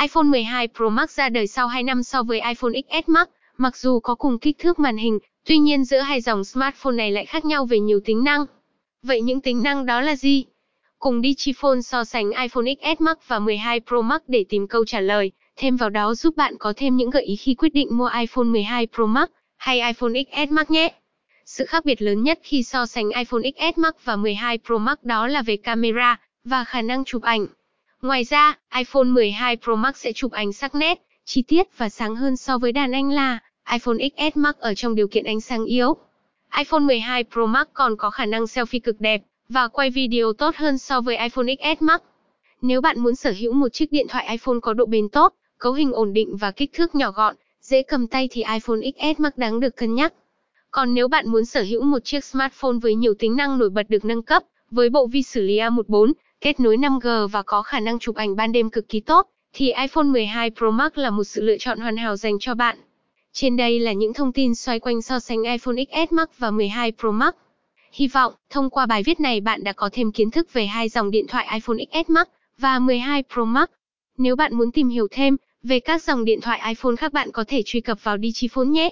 iPhone 12 Pro Max ra đời sau 2 năm so với iPhone XS Max, mặc dù có cùng kích thước màn hình, tuy nhiên giữa hai dòng smartphone này lại khác nhau về nhiều tính năng. Vậy những tính năng đó là gì? Cùng Digiphone so sánh iPhone XS Max và 12 Pro Max để tìm câu trả lời, thêm vào đó giúp bạn có thêm những gợi ý khi quyết định mua iPhone 12 Pro Max hay iPhone XS Max nhé. Sự khác biệt lớn nhất khi so sánh iPhone XS Max và 12 Pro Max đó là về camera và khả năng chụp ảnh. Ngoài ra, iPhone 12 Pro Max sẽ chụp ảnh sắc nét, chi tiết và sáng hơn so với đàn anh là iPhone XS Max ở trong điều kiện ánh sáng yếu. iPhone 12 Pro Max còn có khả năng selfie cực đẹp và quay video tốt hơn so với iPhone XS Max. Nếu bạn muốn sở hữu một chiếc điện thoại iPhone có độ bền tốt, cấu hình ổn định và kích thước nhỏ gọn, dễ cầm tay thì iPhone XS Max đáng được cân nhắc. Còn nếu bạn muốn sở hữu một chiếc smartphone với nhiều tính năng nổi bật được nâng cấp, với bộ vi xử lý A14, kết nối 5G và có khả năng chụp ảnh ban đêm cực kỳ tốt, thì iPhone 12 Pro Max là một sự lựa chọn hoàn hảo dành cho bạn. Trên đây là những thông tin xoay quanh so sánh iPhone XS Max và 12 Pro Max. Hy vọng, thông qua bài viết này bạn đã có thêm kiến thức về hai dòng điện thoại iPhone XS Max và 12 Pro Max. Nếu bạn muốn tìm hiểu thêm về các dòng điện thoại iPhone khác bạn có thể truy cập vào Digiphone nhé.